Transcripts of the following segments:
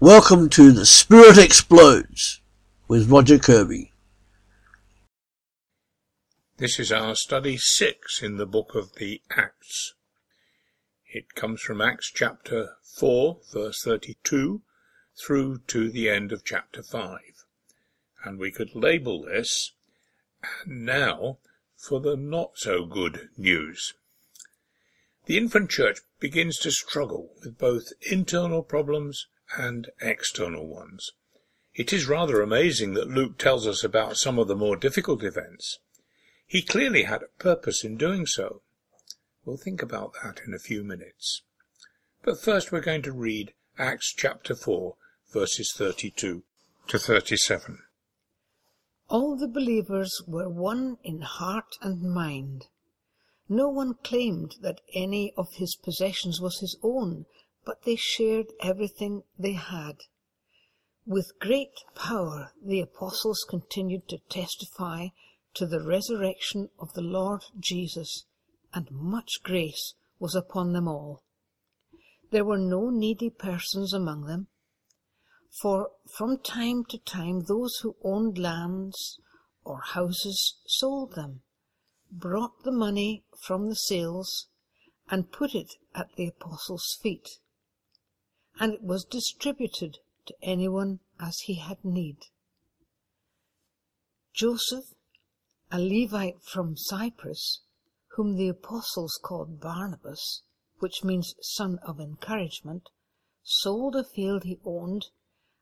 Welcome to The Spirit Explodes with Roger Kirby. This is our study six in the book of the Acts. It comes from Acts chapter 4, verse 32, through to the end of chapter 5. And we could label this, and now for the not so good news. The infant church begins to struggle with both internal problems and external ones. It is rather amazing that Luke tells us about some of the more difficult events. He clearly had a purpose in doing so. We'll think about that in a few minutes. But first we're going to read Acts chapter 4, verses 32 to 37. All the believers were one in heart and mind. No one claimed that any of his possessions was his own, but they shared everything they had. With great power the apostles continued to testify to the resurrection of the Lord Jesus, and much grace was upon them all. There were no needy persons among them, for from time to time those who owned lands or houses sold them, brought the money from the sales, and put it at the apostles' feet, and it was distributed to anyone as he had need. Joseph, a Levite from Cyprus, whom the apostles called Barnabas, which means son of encouragement, sold a field he owned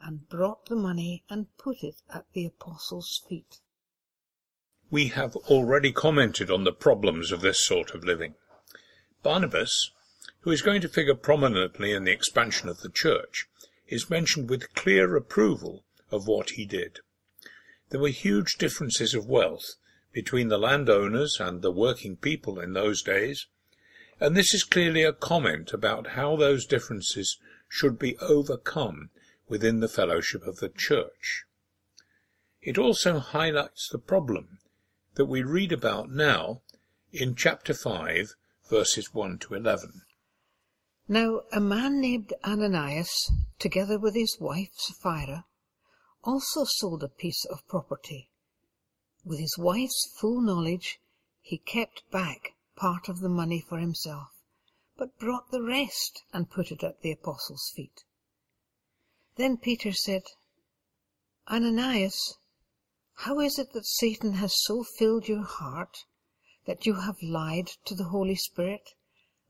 and brought the money and put it at the apostles' feet. We have already commented on the problems of this sort of living. Barnabas, who is going to figure prominently in the expansion of the church, is mentioned with clear approval of what he did. There were huge differences of wealth between the landowners and the working people in those days, and this is clearly a comment about how those differences should be overcome within the fellowship of the church. It also highlights the problem that we read about now in chapter 5, verses 1 to 11. Now a man named Ananias, together with his wife Sapphira, also sold a piece of property. With his wife's full knowledge, he kept back part of the money for himself, but brought the rest and put it at the apostles' feet. Then Peter said, Ananias, how is it that Satan has so filled your heart that you have lied to the Holy Spirit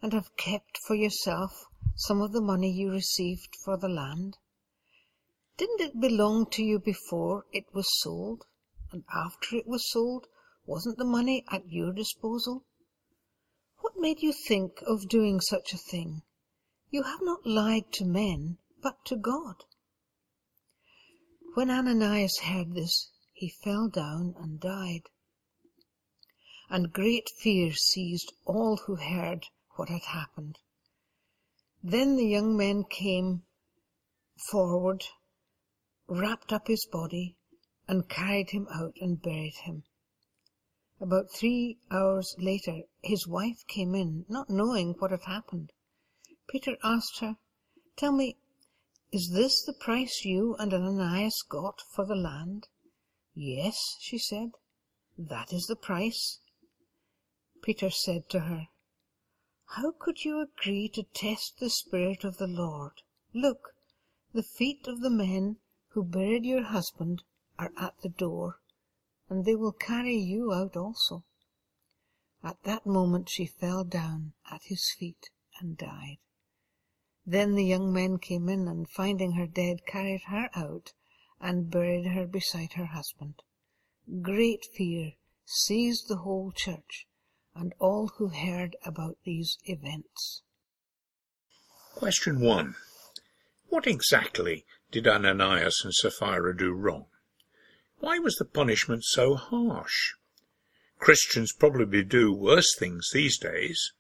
and have kept for yourself some of the money you received for the land? Didn't it belong to you before it was sold? And after it was sold, wasn't the money at your disposal? What made you think of doing such a thing? You have not lied to men, but to God. When Ananias heard this, he fell down and died. And great fear seized all who heard what had happened. Then the young man came forward, wrapped up his body, and carried him out and buried him. About three hours later, his wife came in, not knowing what had happened. Peter asked her, Tell me, is this the price you and Ananias got for the land? Yes, she said, that is the price. Peter said to her, How could you agree to test the Spirit of the Lord? Look, the feet of the men who buried your husband are at the door and they will carry you out also. At that moment she fell down at his feet and died. Then the young men came in and finding her dead carried her out and buried her beside her husband. Great fear seized the whole church and all who heard about these events. Question 1. What exactly did Ananias and Sapphira do wrong? Why was the punishment so harsh? Christians probably do worse things these days.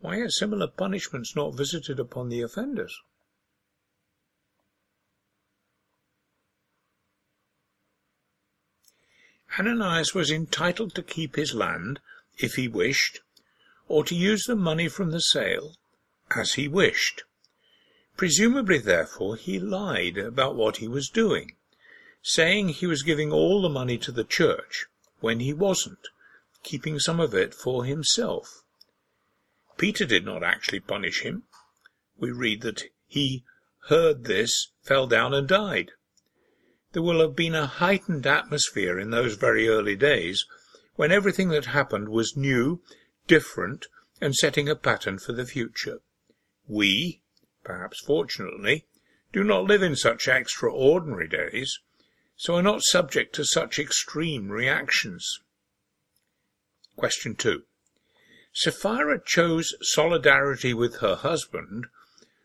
Why are similar punishments not visited upon the offenders? Ananias was entitled to keep his land if he wished, or to use the money from the sale as he wished. Presumably, therefore, he lied about what he was doing, saying he was giving all the money to the church when he wasn't, keeping some of it for himself. Peter did not actually punish him. We read that he heard this, fell down, and died. There will have been a heightened atmosphere in those very early days when everything that happened was new, different, and setting a pattern for the future. We, perhaps fortunately, do not live in such extraordinary days, so are not subject to such extreme reactions. Question 2. Sapphira chose solidarity with her husband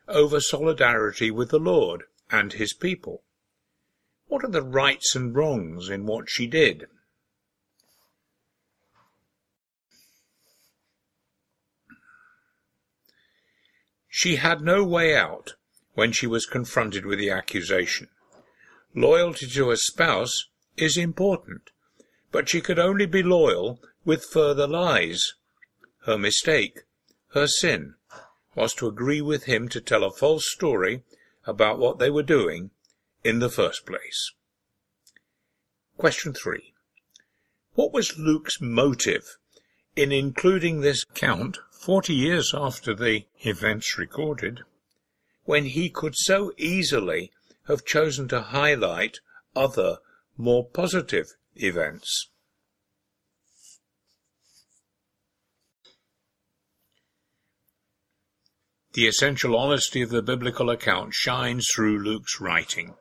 over solidarity with the Lord and his people. What are the rights and wrongs in what she did? She had no way out when she was confronted with the accusation. Loyalty to her spouse is important, but she could only be loyal with further lies. Her mistake, her sin, was to agree with him to tell a false story about what they were doing in the first place. Question 3. What was Luke's motive in including this account forty years after the events recorded, when he could so easily have chosen to highlight other, more positive events. The essential honesty of the biblical account shines through Luke's writing.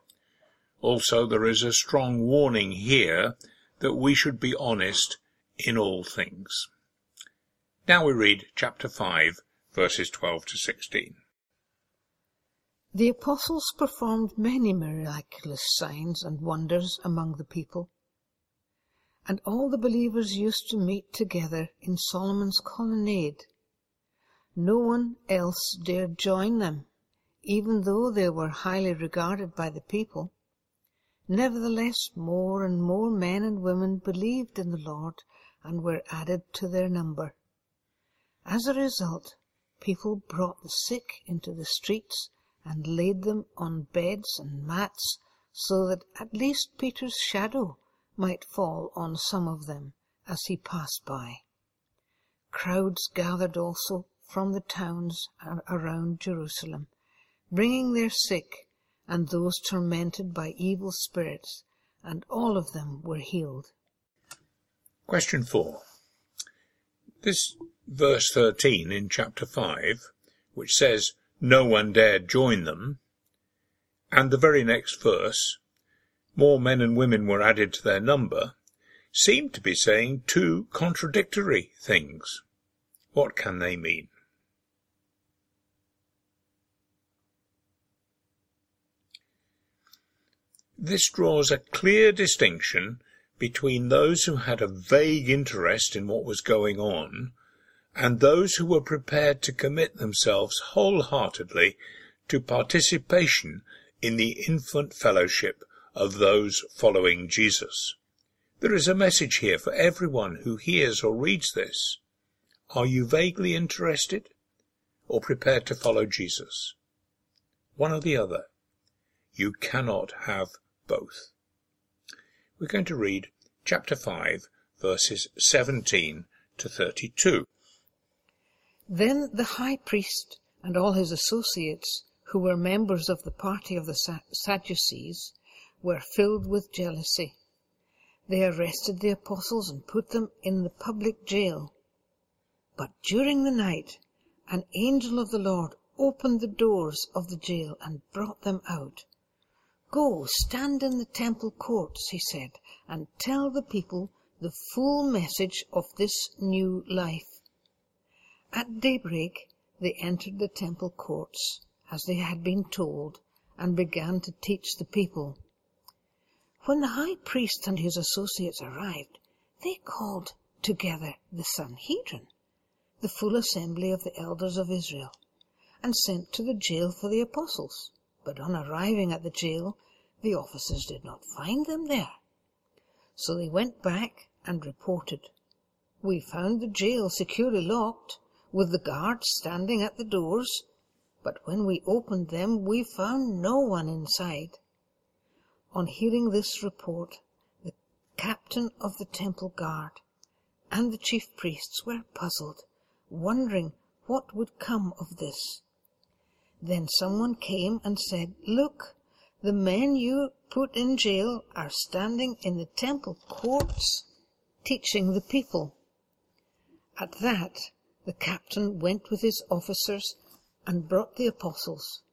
Also, there is a strong warning here that we should be honest in all things. Now we read chapter 5, verses 12 to 16. The apostles performed many miraculous signs and wonders among the people. And all the believers used to meet together in Solomon's colonnade. No one else dared join them, even though they were highly regarded by the people. Nevertheless, more and more men and women believed in the Lord and were added to their number. As a result, people brought the sick into the streets and laid them on beds and mats so that at least Peter's shadow might fall on some of them as he passed by. Crowds gathered also from the towns around Jerusalem, bringing their sick and those tormented by evil spirits, and all of them were healed. Question 4. This verse 13 in chapter 5, which says, No one dared join them, and the very next verse, more men and women were added to their number, seem to be saying two contradictory things. What can they mean? This draws a clear distinction between those who had a vague interest in what was going on and those who were prepared to commit themselves wholeheartedly to participation in the infant fellowship of those following Jesus. There is a message here for everyone who hears or reads this. Are you vaguely interested or prepared to follow Jesus? One or the other. You cannot have both. We're going to read chapter 5, verses 17 to 32. Then the high priest and all his associates, who were members of the party of the Sadducees, were filled with jealousy. They arrested the apostles and put them in the public jail. But during the night, an angel of the Lord opened the doors of the jail and brought them out. Go, stand in the temple courts, he said, and tell the people the full message of this new life. At daybreak they entered the temple courts, as they had been told, and began to teach the people. When the high priest and his associates arrived, they called together the Sanhedrin, the full assembly of the elders of Israel, and sent to the jail for the apostles. But on arriving at the jail, the officers did not find them there. So they went back and reported. We found the jail securely locked, with the guards standing at the doors, but when we opened them, we found no one inside. On hearing this report, the captain of the temple guard and the chief priests were puzzled, wondering what would come of this. Then someone came and said, Look, the men you put in jail are standing in the temple courts teaching the people. At that, the captain went with his officers and brought the apostles.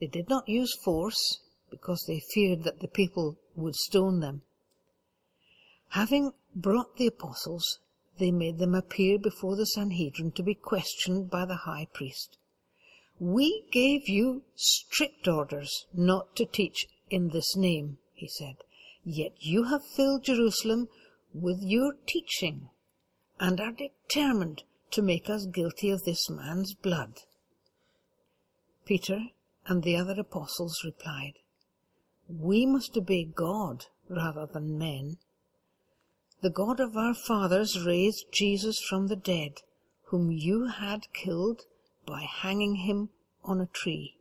They did not use force because they feared that the people would stone them. Having brought the apostles, they made them appear before the Sanhedrin to be questioned by the high priest. We gave you strict orders not to teach in this name, he said, yet you have filled Jerusalem with your teaching and are determined to make us guilty of this man's blood. Peter and the other apostles replied, We must obey God rather than men. The God of our fathers raised Jesus from the dead, whom you had killed by hanging him on a tree.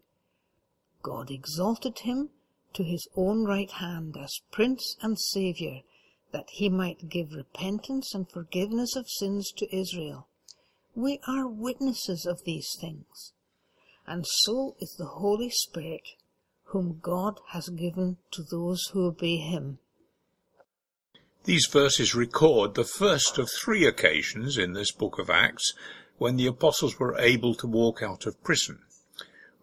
God exalted him to his own right hand as Prince and Saviour, that he might give repentance and forgiveness of sins to Israel. We are witnesses of these things, and so is the Holy Spirit, whom God has given to those who obey him. These verses record the first of three occasions in this book of Acts when the apostles were able to walk out of prison.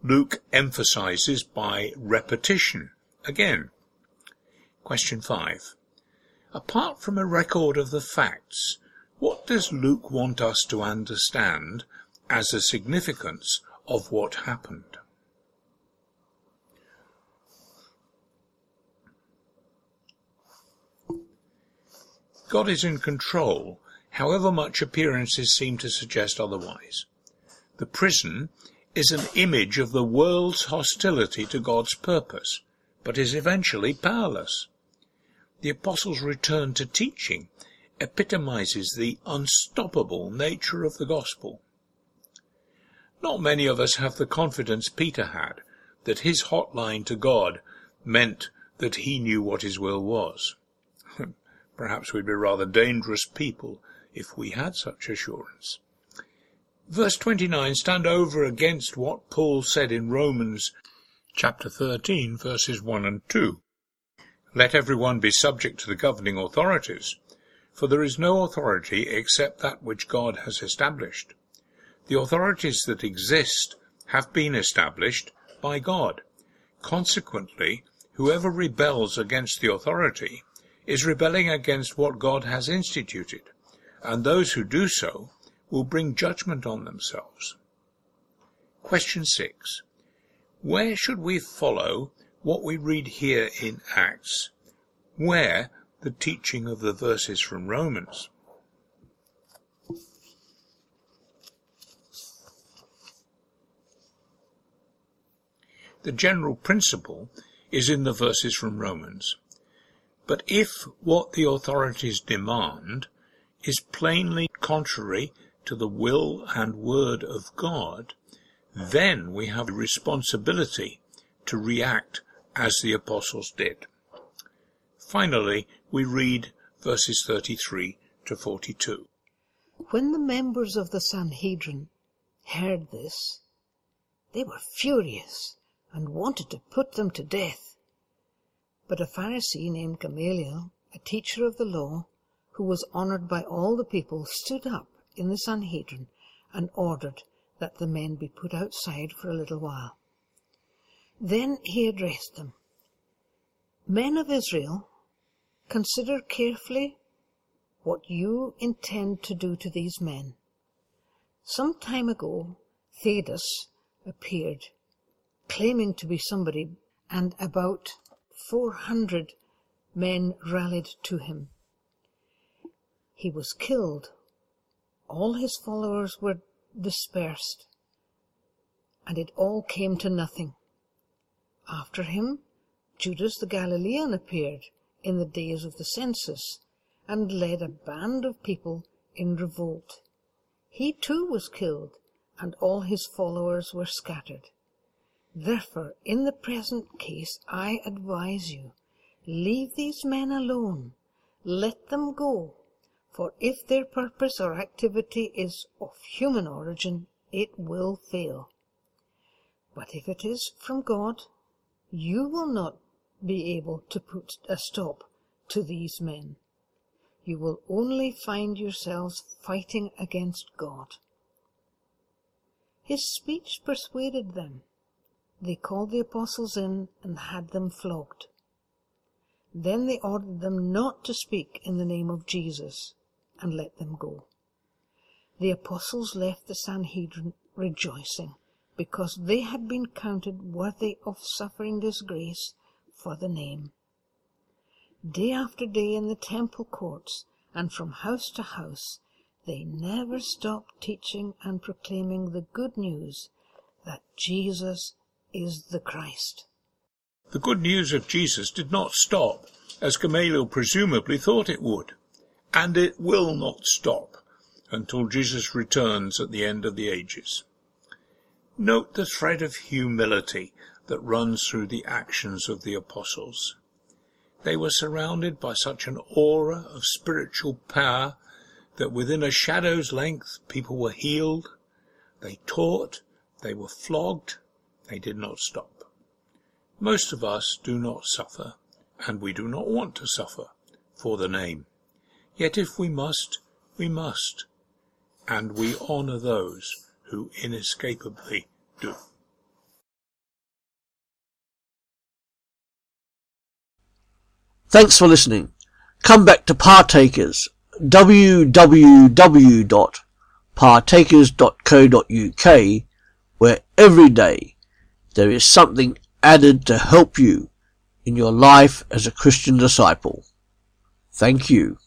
Luke emphasizes by repetition again. Question 5. Apart from a record of the facts, what does Luke want us to understand as the significance of what happened? God is in control, however much appearances seem to suggest otherwise. The prison is an image of the world's hostility to God's purpose, but is eventually powerless. The apostles' return to teaching epitomizes the unstoppable nature of the gospel. Not many of us have the confidence Peter had that his hotline to God meant that he knew what his will was. Perhaps we'd be rather dangerous people if we had such assurance. Verse 29 stand over against what Paul said in Romans chapter 13 verses 1 and 2. Let everyone be subject to the governing authorities, for there is no authority except that which God has established. The authorities that exist have been established by God. Consequently, whoever rebels against the authority is rebelling against what God has instituted, and those who do so will bring judgment on themselves. Question 6. Where should we follow what we read here in Acts? Where the teaching of the verses from Romans? The general principle is in the verses from Romans. But if what the authorities demand is plainly contrary to the will and word of God, then we have a responsibility to react as the apostles did. Finally, we read verses 33 to 42. When the members of the Sanhedrin heard this, they were furious and wanted to put them to death. But a Pharisee named Gamaliel, a teacher of the law, who was honored by all the people, stood up in the Sanhedrin and ordered that the men be put outside for a little while. Then he addressed them Men of Israel, consider carefully what you intend to do to these men. Some time ago, Theudas appeared, claiming to be somebody, and about four hundred men rallied to him. He was killed. All his followers were dispersed, and it all came to nothing. After him, Judas the Galilean appeared in the days of the census and led a band of people in revolt. He too was killed, and all his followers were scattered. Therefore, in the present case, I advise you, leave these men alone. Let them go. For if their purpose or activity is of human origin, it will fail. But if it is from God, you will not be able to put a stop to these men. You will only find yourselves fighting against God. His speech persuaded them. They called the apostles in and had them flogged. Then they ordered them not to speak in the name of Jesus and let them go. The apostles left the Sanhedrin rejoicing because they had been counted worthy of suffering disgrace for the name. Day after day in the temple courts and from house to house, they never stopped teaching and proclaiming the good news that Jesus is the Christ. The good news of Jesus did not stop, as Gamaliel presumably thought it would, and it will not stop until Jesus returns at the end of the ages. Note the thread of humility that runs through the actions of the apostles. They were surrounded by such an aura of spiritual power that within a shadow's length people were healed, they taught, they were flogged, they did not stop. Most of us do not suffer, and we do not want to suffer for the name. Yet if we must, we must, and we honour those who inescapably do. Thanks for listening. Come back to Partakers www.partakers.co.uk where every day there is something added to help you in your life as a Christian disciple. Thank you.